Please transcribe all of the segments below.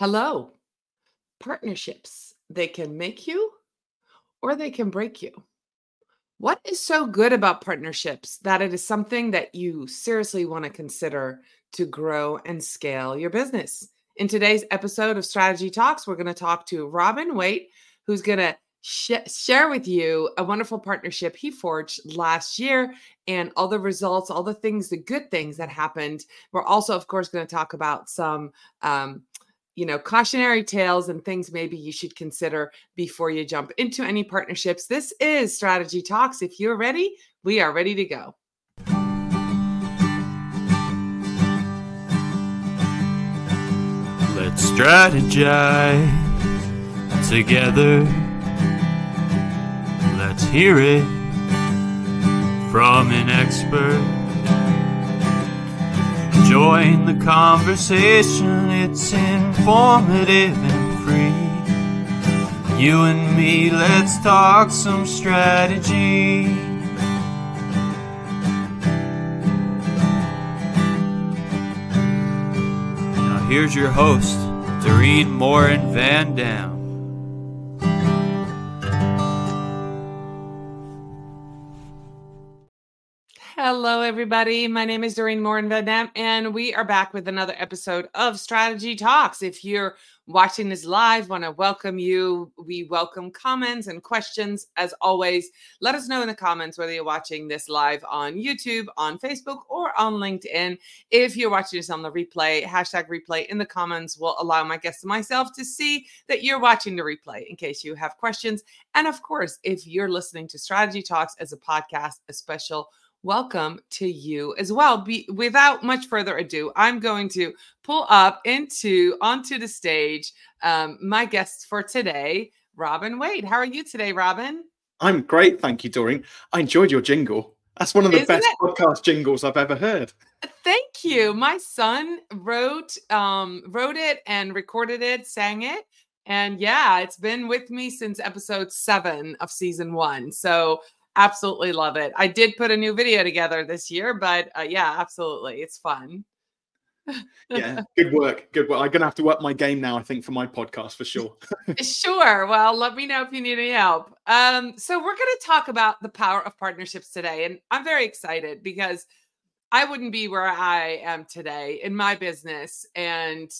Hello. Partnerships. They can make you or they can break you. What is so good about partnerships that it is something that you seriously want to consider to grow and scale your business? In today's episode of Strategy Talks, we're going to talk to Robin Waite, who's going to sh- share with you a wonderful partnership he forged last year and all the results, all the things, the good things that happened. We're also, of course, going to talk about some um, you know, cautionary tales and things maybe you should consider before you jump into any partnerships. This is Strategy Talks. If you're ready, we are ready to go. Let's strategize together. Let's hear it from an expert. Join the conversation, it's informative and free. You and me, let's talk some strategy. Now, here's your host, Doreen Moore Van Dam. Hello, everybody. My name is Doreen Moore Van and we are back with another episode of Strategy Talks. If you're watching this live, want to welcome you. We welcome comments and questions as always. Let us know in the comments whether you're watching this live on YouTube, on Facebook, or on LinkedIn. If you're watching this on the replay, hashtag replay in the comments will allow my guests and myself to see that you're watching the replay in case you have questions. And of course, if you're listening to Strategy Talks as a podcast, a special welcome to you as well. Be, without much further ado, I'm going to pull up into onto the stage um, my guest for today, Robin Waite. How are you today, Robin? I'm great, thank you, Doreen. I enjoyed your jingle. That's one of the Isn't best it? podcast jingles I've ever heard. Thank you. My son wrote um, wrote it and recorded it, sang it. And yeah, it's been with me since episode seven of season one. So absolutely love it. I did put a new video together this year, but uh, yeah, absolutely, it's fun. yeah, good work. Good work. I'm gonna have to work my game now, I think, for my podcast for sure. sure. Well, let me know if you need any help. Um, so we're gonna talk about the power of partnerships today, and I'm very excited because I wouldn't be where I am today in my business and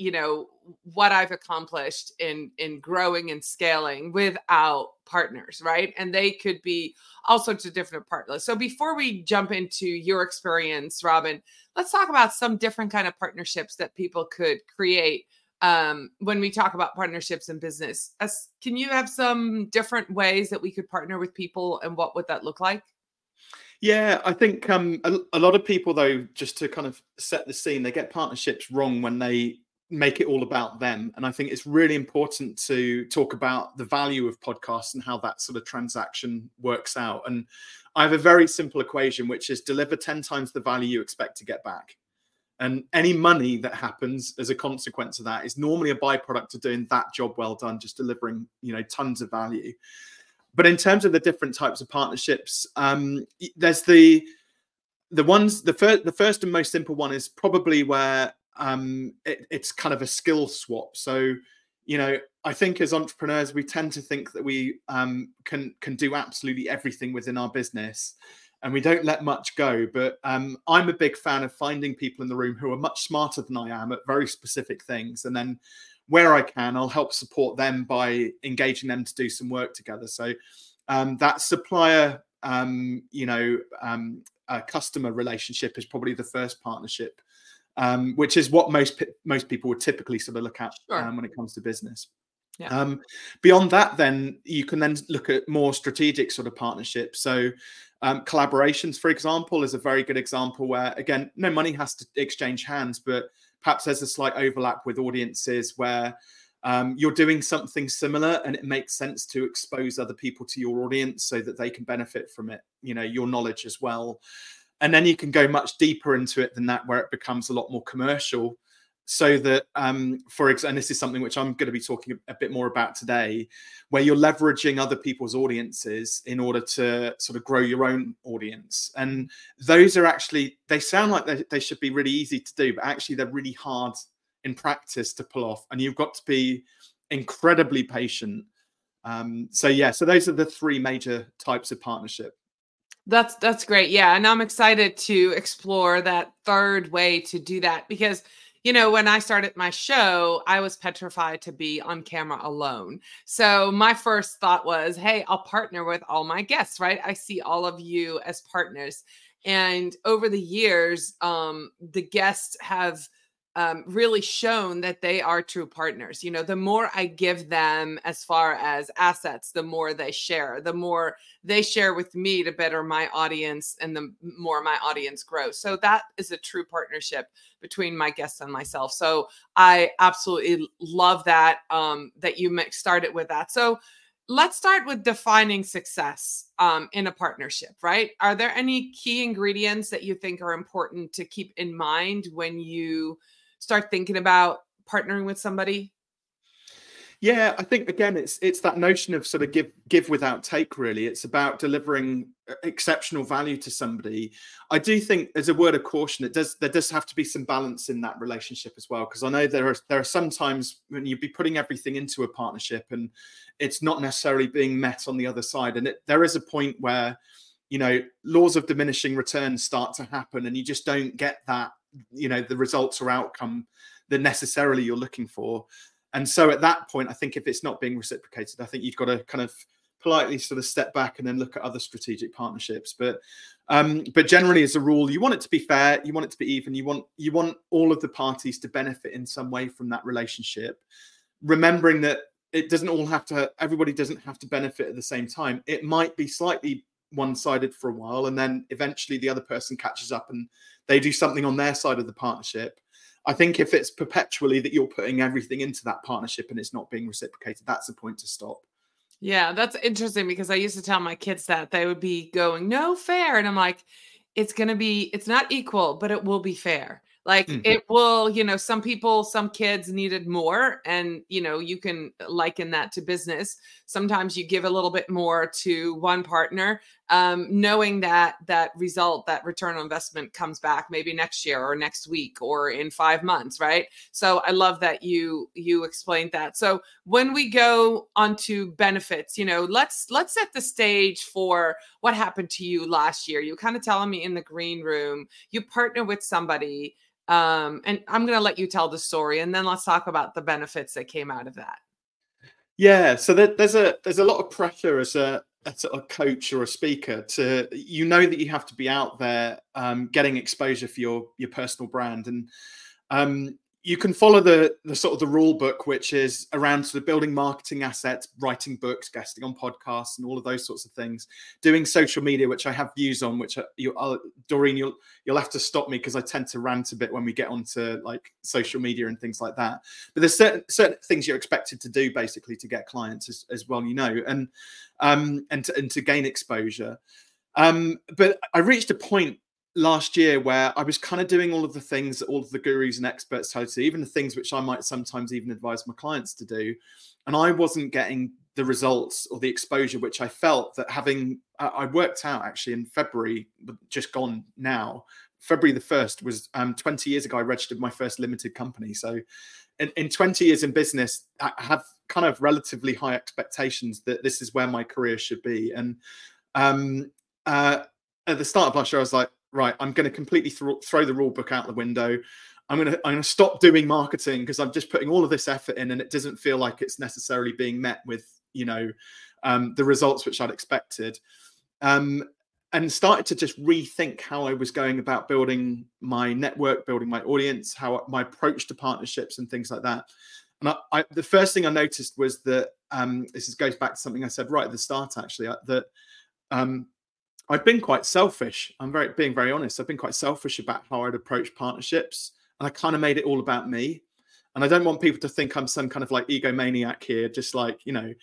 you know what i've accomplished in in growing and scaling without partners right? And they could be all sorts of different partners so before we jump into your experience robin let's talk about some different kind of partnerships that people could create um, when we talk about partnerships in business. As, can you have some different ways that we could partner with people and what would that look like? Yeah, I think um, a, a, lot of people, though, just to kind of set the scene, they get partnerships wrong when they make it all about them. And I think it's really important to talk about the value of podcasts and how that sort of transaction works out. And I have a very simple equation, which is deliver 10 times the value you expect to get back. And any money that happens as a consequence of that is normally a byproduct of doing that job well done, just delivering, you know, tons of value. But in terms of the different types of partnerships, um, there's the the ones the first the first and most simple one is probably where um, it, it's kind of a skill swap. So, you know, I think as entrepreneurs, we tend to think that we um, can can do absolutely everything within our business, and we don't let much go. But um, I'm a big fan of finding people in the room who are much smarter than I am at very specific things, and then where I can, I'll help support them by engaging them to do some work together. So um, that supplier, um, you know, um, customer relationship is probably the first partnership um, which is what most most people would typically sort of look at sure. um, when it comes to business. Yeah. Um, beyond that, then you can then look at more strategic sort of partnerships. So um, collaborations, for example, is a very good example where again, no money has to exchange hands, but perhaps there's a slight overlap with audiences where um, you're doing something similar and it makes sense to expose other people to your audience so that they can benefit from it you know your knowledge as well and then you can go much deeper into it than that where it becomes a lot more commercial so that um, for example and this is something which i'm going to be talking a bit more about today where you're leveraging other people's audiences in order to sort of grow your own audience and those are actually they sound like they, they should be really easy to do but actually they're really hard in practice to pull off, and you've got to be incredibly patient. Um, so yeah, so those are the three major types of partnership. That's that's great. Yeah, and I'm excited to explore that third way to do that because you know, when I started my show, I was petrified to be on camera alone. So my first thought was, hey, I'll partner with all my guests, right? I see all of you as partners. And over the years, um, the guests have um, really shown that they are true partners. You know, the more I give them as far as assets, the more they share, the more they share with me to better my audience and the more my audience grows. So that is a true partnership between my guests and myself. So I absolutely love that um, that you started with that. So let's start with defining success um, in a partnership, right? Are there any key ingredients that you think are important to keep in mind when you start thinking about partnering with somebody? Yeah, I think again, it's it's that notion of sort of give give without take. Really, it's about delivering uh, exceptional value to somebody. I do think, as a word of caution, it does there does have to be some balance in that relationship as well. Because I know there are there are some times when you'd be putting everything into a partnership and it's not necessarily being met on the other side, and it, there is a point where you know laws of diminishing returns start to happen, and you just don't get that you know the results or outcome that necessarily you're looking for and so at that point, I think if it's not being reciprocated, I think you've got to kind of politely sort of step back and then look at other strategic partnerships. But um, but generally, as a rule, you want it to be fair, you want it to be even, you want you want all of the parties to benefit in some way from that relationship. Remembering that it doesn't all have to everybody doesn't have to benefit at the same time. It might be slightly one-sided for a while, and then eventually the other person catches up and they do something on their side of the partnership I think if it's perpetually that you're putting everything into that partnership and it's not being reciprocated, that's a point to stop. Yeah, that's interesting because I used to tell my kids that they would be going, no fair. And I'm like, it's going to be, it's not equal, but it will be fair. Like mm-hmm. it will, you know, some people, some kids needed more, and you know, you can liken that to business. Sometimes you give a little bit more to one partner, um, knowing that that result, that return on investment comes back maybe next year or next week or in five months, right? So I love that you you explained that. So when we go onto benefits, you know, let's let's set the stage for what happened to you last year. You kind of telling me in the green room, you partner with somebody um, and I'm going to let you tell the story, and then let's talk about the benefits that came out of that. Yeah, so there, there's a there's a lot of pressure as a as a coach or a speaker to you know that you have to be out there um, getting exposure for your your personal brand. And um, you can follow the the sort of the rule book, which is around sort of building marketing assets, writing books, guesting on podcasts, and all of those sorts of things. Doing social media, which I have views on, which are, you, uh, Doreen, you'll you'll have to stop me because I tend to rant a bit when we get onto like social media and things like that. But there's certain certain things you're expected to do basically to get clients as, as well, you know, and um and to, and to gain exposure. Um, but I reached a point last year where I was kind of doing all of the things that all of the gurus and experts told to, even the things which I might sometimes even advise my clients to do. And I wasn't getting the results or the exposure which I felt that having I worked out actually in February, just gone now. February the 1st was um, 20 years ago, I registered my first limited company. So in, in 20 years in business, I have kind of relatively high expectations that this is where my career should be. And um, uh, at the start of last year, I was like, right, I'm going to completely th- throw the rule book out the window. I'm going to I'm going to stop doing marketing because I'm just putting all of this effort in, and it doesn't feel like it's necessarily being met with you know um, the results which I'd expected. Um, and started to just rethink how I was going about building my network, building my audience, how my approach to partnerships and things like that. And I, I, the first thing I noticed was that um, this is, goes back to something I said right at the start, actually, uh, that um, I've been quite selfish. I'm very being very honest. I've been quite selfish about how I'd approach partnerships, and I kind of made it all about me. And I don't want people to think I'm some kind of like egomaniac here, just like you know.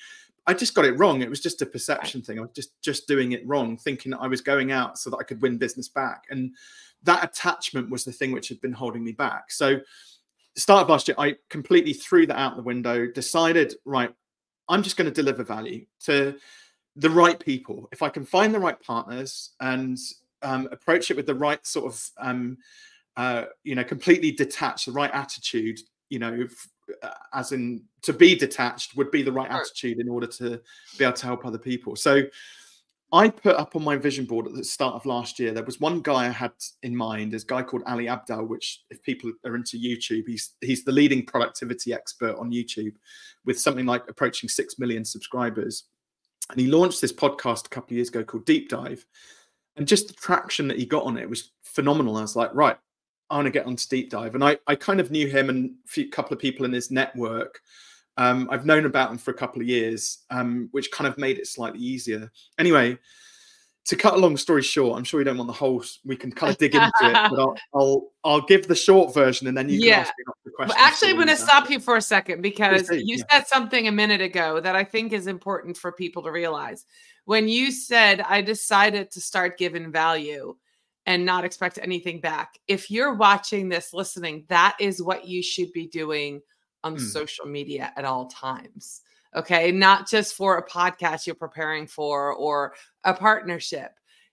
I just got it wrong. It was just a perception thing. I was just just doing it wrong, thinking that I was going out so that I could win business back, and that attachment was the thing which had been holding me back. So, start of last year, I completely threw that out the window. Decided, right, I'm just going to deliver value to the right people, if I can find the right partners and um, approach it with the right sort of, um, uh, you know, completely detached, the right attitude, you know, uh, as in to be detached would be the right attitude in order to be able to help other people. So I put up on my vision board at the start of last year. There was one guy I had in mind, this guy called Ali Abdaal, which if people are into YouTube, he's he's the leading productivity expert on YouTube with something like approaching six million subscribers. And he launched this podcast a couple of years ago called Deep Dive. And just the traction that he got on it was phenomenal. I was like, right, I want to get onto Deep Dive. And I, I kind of knew him and a few, couple of people in his network. Um, I've known about him for a couple of years, um, which kind of made it slightly easier. Anyway, to cut a long story short, I'm sure you don't want the whole. We can kind of dig into it, but I'll I'll, I'll give the short version, and then you can Yeah. ask me lots of Well, actually, I'm going to stop you for a second because you yeah. said something a minute ago that I think is important for people to realize. When you said, I decided to start giving value and not expect anything back, if you're watching this, listening, that is what you should be doing on Mm. social media at all times. Okay. Not just for a podcast you're preparing for or a partnership.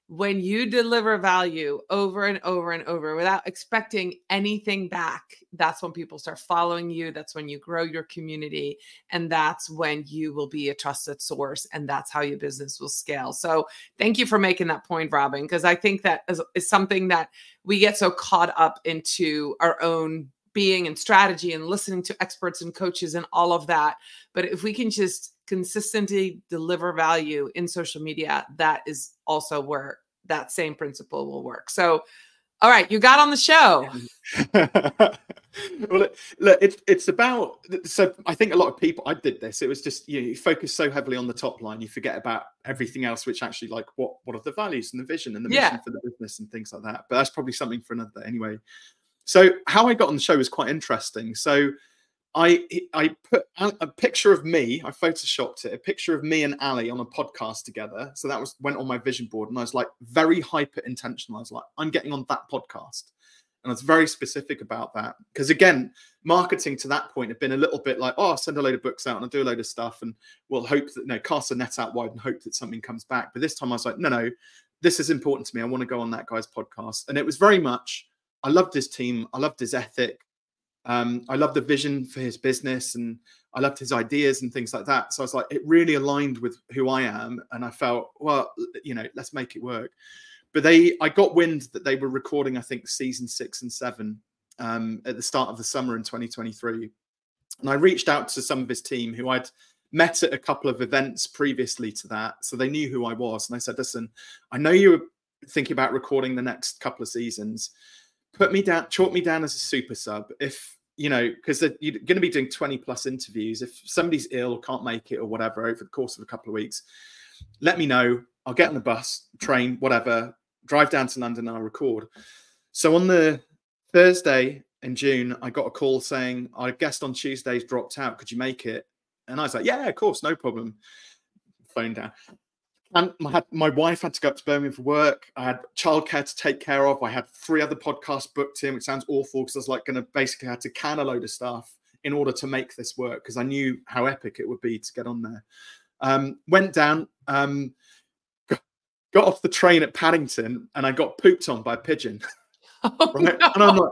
When you deliver value over and over and over without expecting anything back, that's when people start following you. That's when you grow your community. And that's when you will be a trusted source. And that's how your business will scale. So thank you for making that point, Robin, because I think that is, is something that we get so caught up into our own being and strategy and listening to experts and coaches and all of that. But if we can just consistently deliver value in social media, that is also where that same principle will work. So, all right, you got on the show. well, look, it's it's about. So I think a lot of people. I did this. It was just you, know, you focus so heavily on the top line, you forget about everything else, which actually like what what are the values and the vision and the Yeah. mission for the business and things like that. But that's probably something for another anyway. So how I got on the show was quite interesting. So I I put a a picture of me. I photoshopped it. A picture of me and Ali on a podcast together. So that was went on my vision board, and I was like very hyper intentional. I was like, I'm getting on that podcast, and I was very specific about that because again, marketing to that point had been a little bit like, oh, I'll send a load of books out and I'll do a load of stuff, and we'll hope that no cast the net out wide and hope that something comes back. But this time I was like, no, no, this is important to me. I want to go on that guy's podcast, and it was very much. I loved his team. I loved his ethic. Um, I loved the vision for his business and I loved his ideas and things like that. So I was like, it really aligned with who I am. And I felt, well, you know, let's make it work. But they, I got wind that they were recording, I think, season six and seven um, at the start of the summer in 2023. And I reached out to some of his team who I'd met at a couple of events previously to that. So they knew who I was. And I said, listen, I know you were thinking about recording the next couple of seasons put me down, chalk me down as a super sub. If you know, because you're going to be doing 20 plus interviews. If somebody's ill, or can't make it, or whatever over the course of a couple of weeks, let me know. I'll get on the bus, train, whatever, drive down to London and I'll record. So on the Thursday in June, I got a call saying our guest on Tuesday's dropped out. Could you make it? And I was like, yeah, of course, no problem. Phone down. And my, my wife had to go up to Birmingham for work. I had childcare to take care of. I had three other podcasts booked in, which sounds awful because I was like going to basically had to can a load of stuff in order to make this work because I knew how epic it would be to get on there. Um, went down, um, got, got off the train at Paddington, and I got pooped on by a pigeon. Oh, Right? no. And I'm like,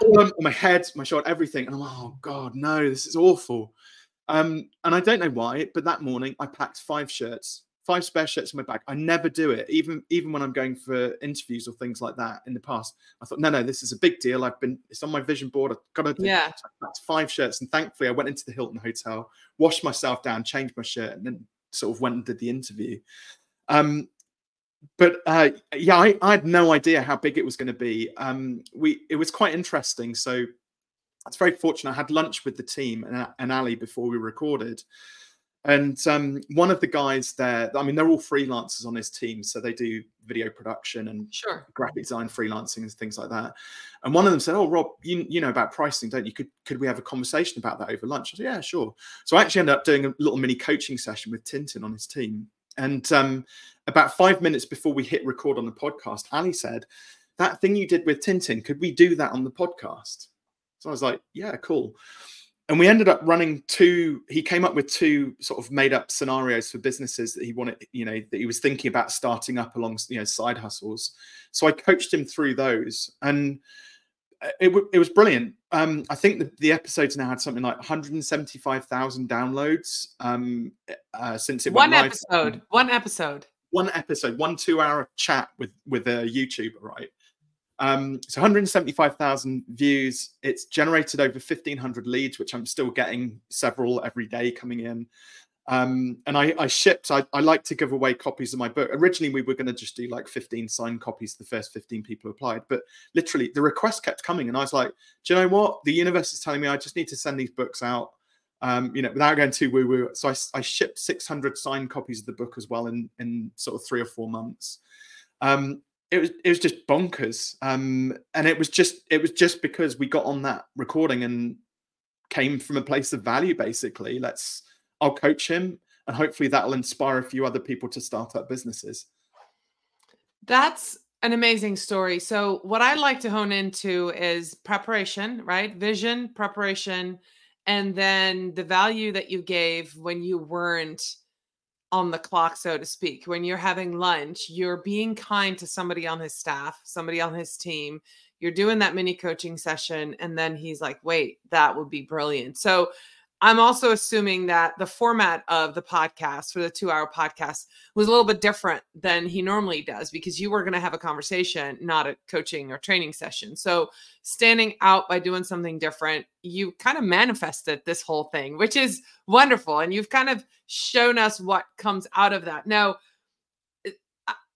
on my head, my shoulder, everything. And I'm like, oh God, no, this is awful. Um, and I don't know why, but that morning I packed five shirts, five spare shirts in my bag. I never do it, even even when I'm going for interviews or things like that in the past. I thought, no, no, this is a big deal. I've been it's on my vision board. I've got to do Yeah. So I five shirts. And thankfully I went into the Hilton Hotel, washed myself down, changed my shirt, and then sort of went and did the interview. Um, but uh, yeah, I, I had no idea how big it was going to be. Um, we it was quite interesting. So I was very fortunate. I had lunch with the team and, and Ali before we recorded, and um, one of the guys there. I mean, they're all freelancers on his team, so they do video production and Sure. graphic design freelancing and things like that. And one of them said, "Oh, Rob, you you know about pricing, don't you? Could could we have a conversation about that over lunch?" I said, "Yeah, sure." So I actually ended up doing a little mini coaching session with Tintin on his team. And um, about five minutes before we hit record on the podcast, Ali said, "That thing you did with Tintin, could we do that on the podcast?" So I was like, "Yeah, cool." And we ended up running two. He came up with two sort of made up scenarios for businesses that he wanted, you know, that he was thinking about starting up along, you know, side hustles. So I coached him through those, and it, w- it was brilliant. Um, I think the, the episodes now had something like 175,000 downloads um, uh, since it one went live. episode. One episode. One episode, one two-hour chat with with a YouTuber, right? Um, so 175,000 views. It's generated over 1,500 leads, which I'm still getting several every day coming in. Um, and I, I shipped, I, I, like to give away copies of my book. Originally, we were going to just do like 15 signed copies, the first 15 people applied. But literally, the request kept coming. And I was like, do you know what? The universe is telling me I just need to send these books out, um, you know, without going too woo woo. So I, I shipped 600 signed copies of the book as well in, in sort of three or four months. Um, it was it was just bonkers. Um and it was just it was just because we got on that recording and came from a place of value basically. Let's i'll coach him and hopefully that'll inspire a few other people to start up businesses. That's an amazing story. So what i like to hone into is preparation right? Vision preparation and then the value that you gave when you weren't on the clock, so to speak. When you're having lunch, you're being kind to somebody on his staff, somebody on his team. You're doing that mini coaching session. And then he's like, wait, that would be brilliant. So I'm also assuming that the format of the podcast for the two hour podcast was a little bit different than he normally does because you were going to have a conversation, not a coaching or training session. So, standing out by doing something different, you kind of manifested this whole thing, which is wonderful. And you've kind of shown us what comes out of that. Now,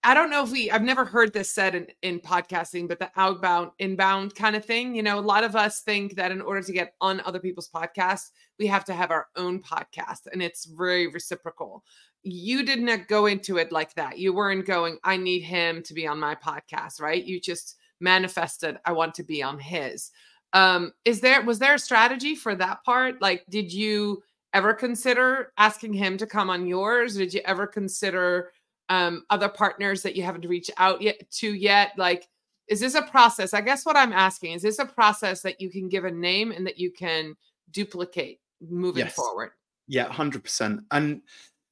I don't know if we I've never heard this said in, in podcasting, but the outbound, inbound kind of thing. You know, a lot of us think that in order to get on other people's podcasts, we have to have our own podcast, and it's very reciprocal. You did not go into it like that. You weren't going, I need him to be on my podcast, right? You just manifested, I want to be on his. Um, is there was there a strategy for that part? Like, did you ever consider asking him to come on yours? Did you ever consider um, other partners that you haven't reached out yet to yet? Like, is this a process? I guess what I'm asking is this a process that you can give a name and that you can duplicate moving yes. forward? Yeah, hundred percent. And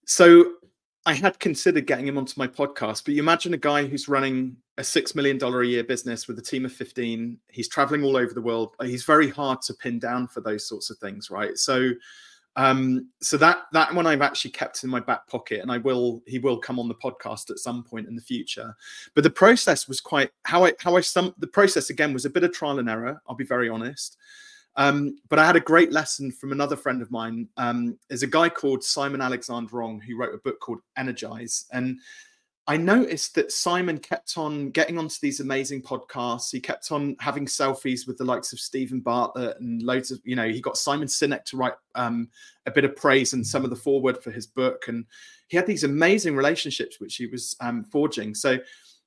so I had considered getting him onto my podcast, but you imagine a guy who's running a six million dollar a year business with a team of 15. He's traveling all over the world. He's very hard to pin down for those sorts of things, right? So um, so that that one I've actually kept in my back pocket, and I will he will come on the podcast at some point in the future. But the process was quite how I how I some the process again was a bit of trial and error. I'll be very honest. Um, but I had a great lesson from another friend of mine. Um, there's a guy called Simon Alexander Ong who wrote a book called Energize, and I noticed that Simon kept on getting onto these amazing podcasts. He kept on having selfies with the likes of Steven Bartlett and loads of, you know, he got Simon Sinek to write um, a bit of praise and some of the forward for his book. And he had these amazing relationships which he was um, forging. So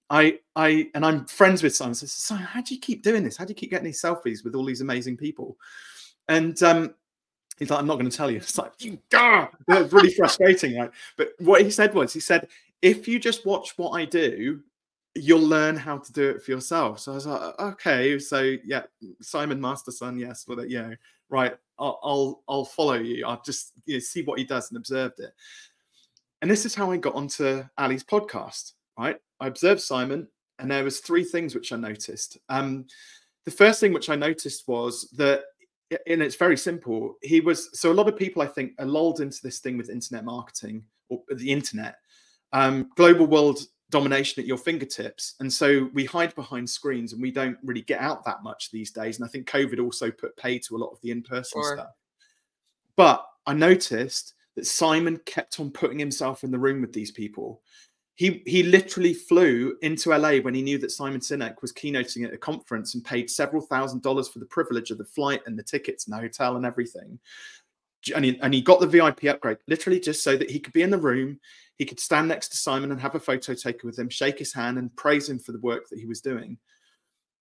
I, I, and I'm friends with Simon. So Simon, how do you keep doing this? How do you keep getting these selfies with all these amazing people? And um, he's like, I'm not going to tell you. It's like, you, it's really frustrating, right? But what he said was, he said, if you just watch what I do, you'll learn how to do it for yourself. So I was like, okay, so yeah, Simon Masterson, yes, well, yeah, right. I'll, I'll, I'll follow you. I'll just you know, see what he does and observed it. And this is how I got onto Ali's podcast. Right, I observed Simon, and there was three things which I noticed. Um, the first thing which I noticed was that, and it's very simple. He was so a lot of people I think are lulled into this thing with internet marketing or the internet um, global world domination at your fingertips. And so we hide behind screens and we don't really get out that much these days. And I think COVID also put pay to a lot of the in person sure. stuff. But I noticed that Simon kept on putting himself in the room with these people. He, he literally flew into LA when he knew that Simon Sinek was keynoting at a conference and paid several thousand dollars for the privilege of the flight and the tickets and the hotel and everything. And he, and he got the VIP upgrade literally just so that he could be in the room he could stand next to Simon and have a photo taken with him, shake his hand, and praise him for the work that he was doing.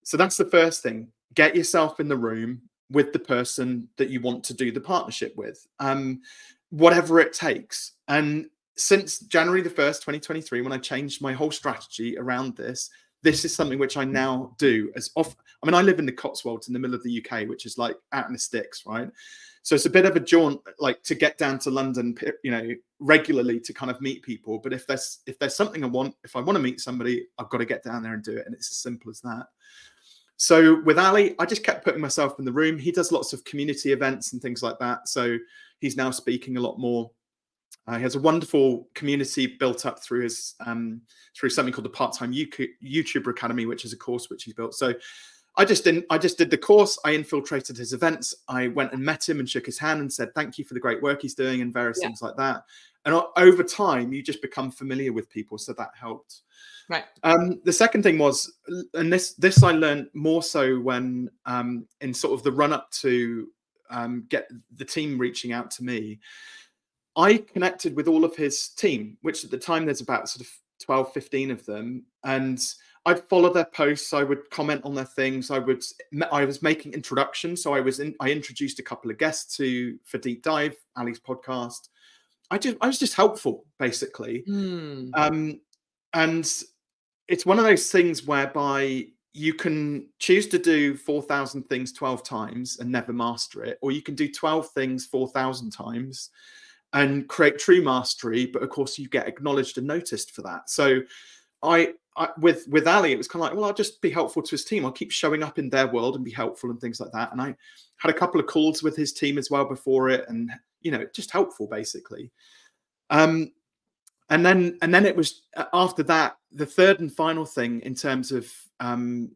So that's the first thing. Get yourself in the room with the person that you want to do the partnership with, um, whatever it takes. And since January the 1st, 2023, when I changed my whole strategy around this, this is something which I now do as off. I mean, I live in the Cotswolds in the middle of the UK, which is like out in the sticks, right? So it's a bit of a jaunt, like to get down to London, you know, regularly to kind of meet people. But if there's if there's something I want, if I want to meet somebody, I've got to get down there and do it, and it's as simple as that. So with Ali, I just kept putting myself in the room. He does lots of community events and things like that. So he's now speaking a lot more. Uh, he has a wonderful community built up through his um, through something called the Part Time YouTuber Academy, which is a course which he's built. So I just didn't. I just did the course. I infiltrated his events. I went and met him and shook his hand and said thank you for the great work he's doing and various yeah. things like that. And over time, you just become familiar with people, so that helped. Right. Um, the second thing was, and this this I learned more so when um, in sort of the run up to um, get the team reaching out to me. I connected with all of his team, which at the time there's about sort of 12, 15 of them, and I'd follow their posts. I would comment on their things. I would. I was making introductions, so I was. In, I introduced a couple of guests to for deep dive Ali's podcast. I just. I was just helpful, basically. Mm. Um, and it's one of those things whereby you can choose to do 4,000 things 12 times and never master it, or you can do 12 things 4,000 times and create true mastery. But of course, you get acknowledged and noticed for that. So, I, I with with Ali, it was kind of like, well, I'll just be helpful to his team. I'll keep showing up in their world and be helpful and things like that. And I had a couple of calls with his team as well before it, and you know, just helpful basically. Um, and then and then it was uh, after that the third and final thing in terms of um,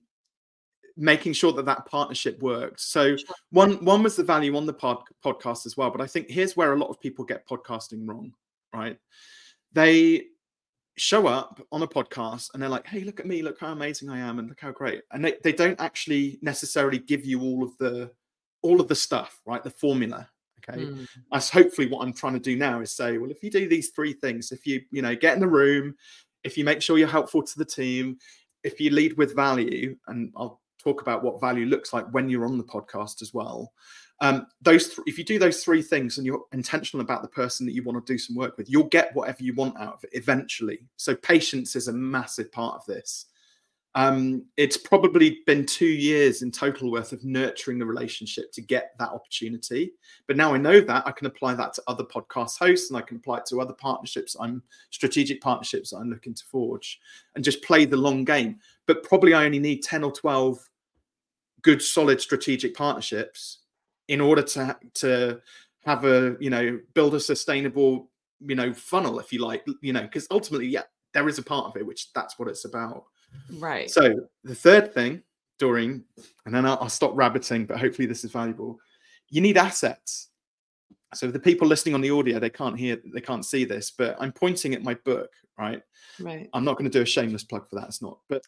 making sure that that partnership worked. So one one was the value on the pod, podcast as well, but I think here's where a lot of people get podcasting wrong, right? They show up on a podcast and they're like, "Hey, look at me! Look how amazing I am, and look how great!" And they, they don't actually necessarily give you all of the all of the stuff, right? The formula, Okay. Mm. That's hopefully what I'm trying to do now is say, well, if you do these three things, if you, you know, get in the room, if you make sure you're helpful to the team, if you lead with value, and I'll talk about what value looks like when you're on the podcast as well. Um, those th- if you do those three things and you're intentional about the person that you want to do some work with, you'll get whatever you want out of it eventually. So patience is a massive part of this. Um, it's probably been two years in total worth of nurturing the relationship to get that opportunity. But now I know that I can apply that to other podcast hosts and I can apply it to other partnerships. I'm strategic partnerships I'm looking to forge and just play the long game. But probably I only need 10 or 12 good, solid strategic partnerships in order to, to have a, you know, build a sustainable, you know, funnel, if you like, you know, because ultimately, yeah, there is a part of it, which that's what it's about. Right. So the third thing, Doreen, and then I'll, I'll stop rabbiting, but hopefully this is valuable. You need assets. So the people listening on the audio, they can't hear, they can't see this, but I'm pointing at my book, right? Right. I'm not going to do a shameless plug for that. It's not. But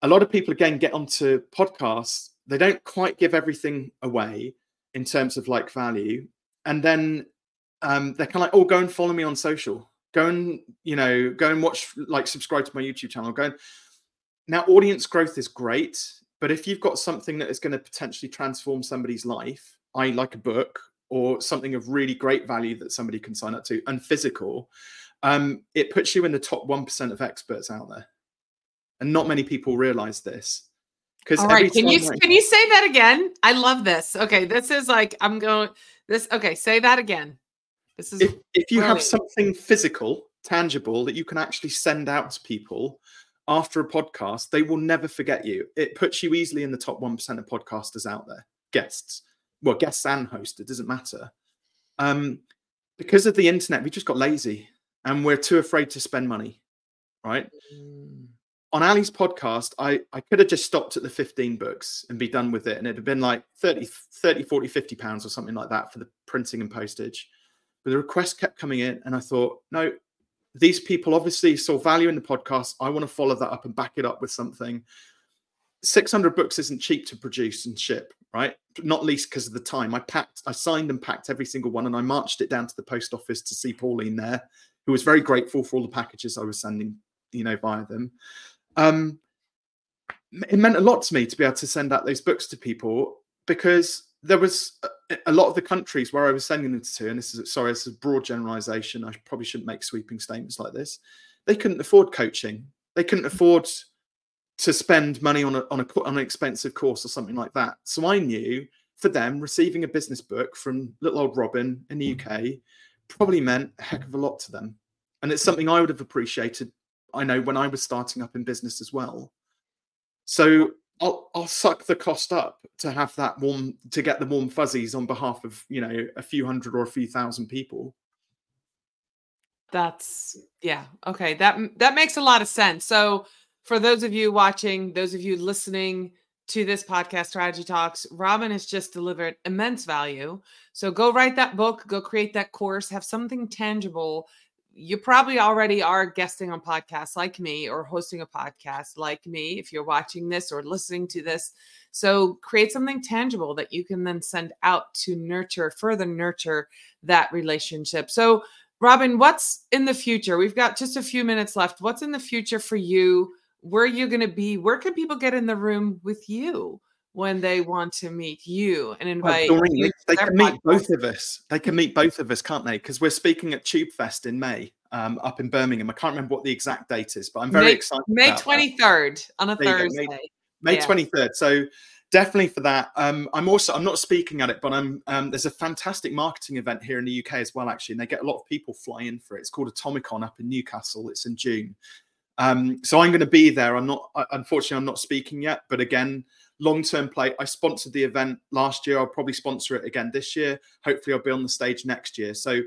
a lot of people again get onto podcasts. They don't quite give everything away in terms of like value, and then um, they're kind of like, oh, go and follow me on social. Go and you know, go and watch, like, subscribe to my YouTube channel. Go and now, audience growth is great, but if you've got something that is going to potentially transform somebody's life, I like a book or something of really great value that somebody can sign up to and physical, um, it puts you in the top 1% of experts out there. And not many people realize this. Because all right, can you I, can you say that again? I love this. Okay, this is like I'm going this okay, say that again. This is if, if you brilliant. have something physical, tangible that you can actually send out to people after a podcast, they will never forget you. It puts you easily in the top 1% of podcasters out there, guests. Well, guests and hosts, it doesn't matter. Um, because of the internet, we just got lazy and we're too afraid to spend money, right? Mm. On Ali's podcast, I, I could have just stopped at the 15 books and be done with it. And it'd have been like 30, 30, 40, 50 pounds or something like that for the printing and postage. But the requests kept coming in. And I thought, no, these people obviously saw value in the podcast. I want to follow that up and back it up with something. 600 books isn't cheap to produce and ship, right? Not least because of the time. I packed, I signed and packed every single one, and I marched it down to the post office to see Pauline there, who was very grateful for all the packages I was sending, you know, via them. Um, it meant a lot to me to be able to send out those books to people because there was a, a, lot of the countries where I was sending them to, and this is sorry, this is a broad generalization. I probably shouldn't make sweeping statements like this. They couldn't afford coaching. They couldn't afford to spend money on a, on, a, on an expensive course or something like that. So I knew for them receiving a business book from little old Robin in the UK probably meant a heck of a lot to them, and it's something I would have appreciated. I know when I was starting up in business as well. So I'll I'll suck the cost up to have that warm to get the warm fuzzies on behalf of you know a few hundred or a few thousand people. That's yeah. Okay. That that makes a lot of sense. So for those of you watching, those of you listening to this podcast strategy talks, Robin has just delivered immense value. So go write that book, go create that course, have something tangible. You probably already are guesting on podcasts like me or hosting a podcast like me if you're watching this or listening to this. So create something tangible that you can then send out to nurture, further nurture that relationship. So Robin, what's in the future? We've got just a few minutes left. What's in the future for you? Where are you going to be? Where can people get in the room with you when they want to meet you and invite well, you? They, can meet both of us. They can meet both of us, can't they? Because we're speaking at Tube Fest in May um, up in Birmingham. I can't remember what the exact date is, but I'm very May, excited. May 23rd on a Thursday. May, May yeah. 23rd. So definitely for that. Um, I'm also I'm not speaking at it, but I'm um, there's a fantastic marketing event here in the UK as well, actually, and they get a lot of people fly in for it. It's called Atomicon up in Newcastle. It's in June. Um, so I'm going to be there. I'm not unfortunately I'm not speaking yet, but again, long term play. I sponsored the event last year. I'll probably sponsor it again this year. Hopefully, I'll be on the stage next year. So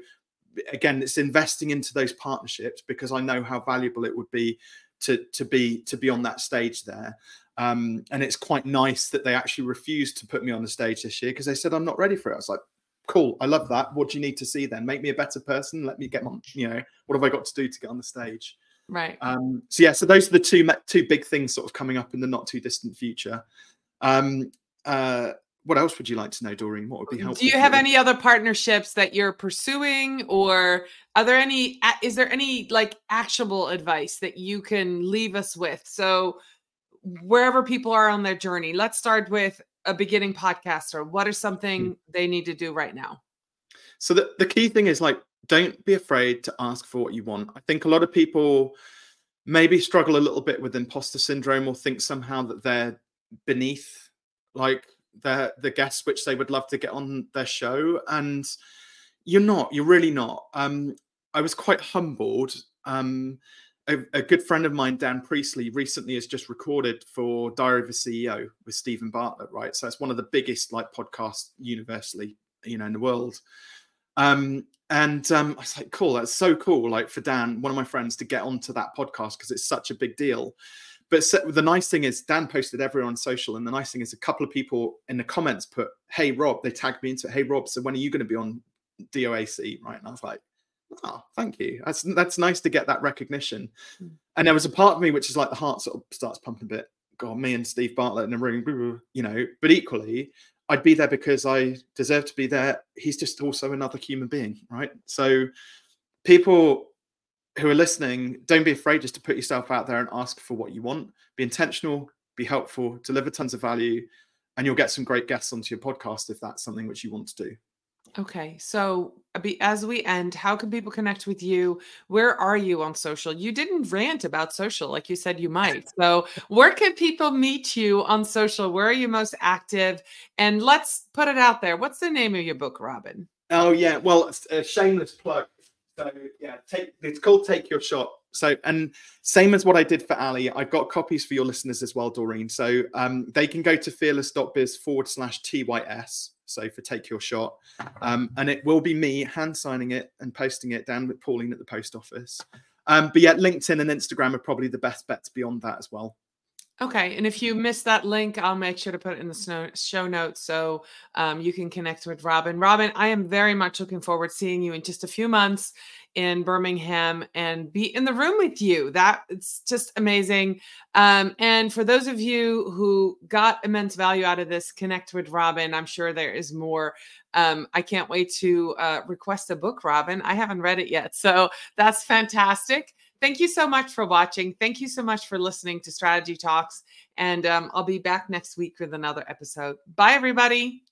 again, it's investing into those partnerships because I know how valuable it would be to to be to be on that stage there. Um, and it's quite nice that they actually refused to put me on the stage this year because they said I'm not ready for it. I was like, cool, I love that. What do you need to see then? Make me a better person. Let me get my, you know, what have I got to do to get on the stage? Right. Um, so yeah, so those are the two two big things sort of coming up in the not too distant future. Um, uh, what else would you like to know, Doreen? What would be helpful? Do you have any other partnerships that you're pursuing, or are there any? Is there any like actionable advice that you can leave us with? So wherever people are on their journey. Let's start with a beginning podcaster. What is something mm-hmm. they need to do right now? So the, the key thing is like don't be afraid to ask for what you want. I think a lot of people maybe struggle a little bit with imposter syndrome or think somehow that they're beneath like the the guests which they would love to get on their show and you're not you're really not um i was quite humbled um a, a, good friend of mine, Dan Priestley, recently has just recorded for Diary of a CEO with Steven Bartlett, right? So it's one of the biggest like podcasts universally, you know, in the world. Um, and um, I was like, cool, that's so cool, like for Dan, one of my friends, to get onto that podcast because it's such a big deal. But so, the nice thing is, Dan posted everyone on social, and the nice thing is, a couple of people in the comments put, "Hey Rob," they tagged me into it. Hey Rob, so when are you going to be on DOAC? Right, and I was like, oh, thank you. That's that's nice to get that recognition. Mm. And there was a part of me which is like the heart sort of starts pumping a bit. God, me and Steve Bartlett in a room, you know. But equally, I'd be there because I deserve to be there. He's just also another human being, right? So, people who are listening, don't be afraid just to put yourself out there and ask for what you want. Be intentional, be helpful, deliver tons of value, and you'll get some great guests onto your podcast if that's something which you want to do. Okay. So, uh, as we end, how can people connect with you? Where are you on social? You didn't rant about social like you said you might. So, where can people meet you on social? Where are you most active? And let's put it out there. What's the name of your book, Robin? Oh, yeah. Well, it's a shameless plug. So, yeah, take it's called Take Your Shot. So, and same as what I did for Ali, I've got copies for your listeners as well, Doreen. So, um, they can go to fearless.biz forward slash TYS so for Take Your Shot. Um, and it will be me hand signing it and posting it down with Pauline at the post office. Um, but yeah, LinkedIn and Instagram are probably the best bets beyond that as well. Okay. And if you missed that link, I'll make sure to put it in the show notes so um, you can connect with Robin. Robin, I am very much looking forward to seeing you in just a few months in Birmingham and be in the room with you. That it's just amazing. Um, and for those of you who got immense value out of this, connect with Robin. I'm sure there is more. Um, I can't wait to uh, request a book, Robin. I haven't read it yet. So that's fantastic. Thank you so much for watching. Thank you so much for listening to Strategy Talks. And um, I'll be back next week with another episode. Bye, everybody.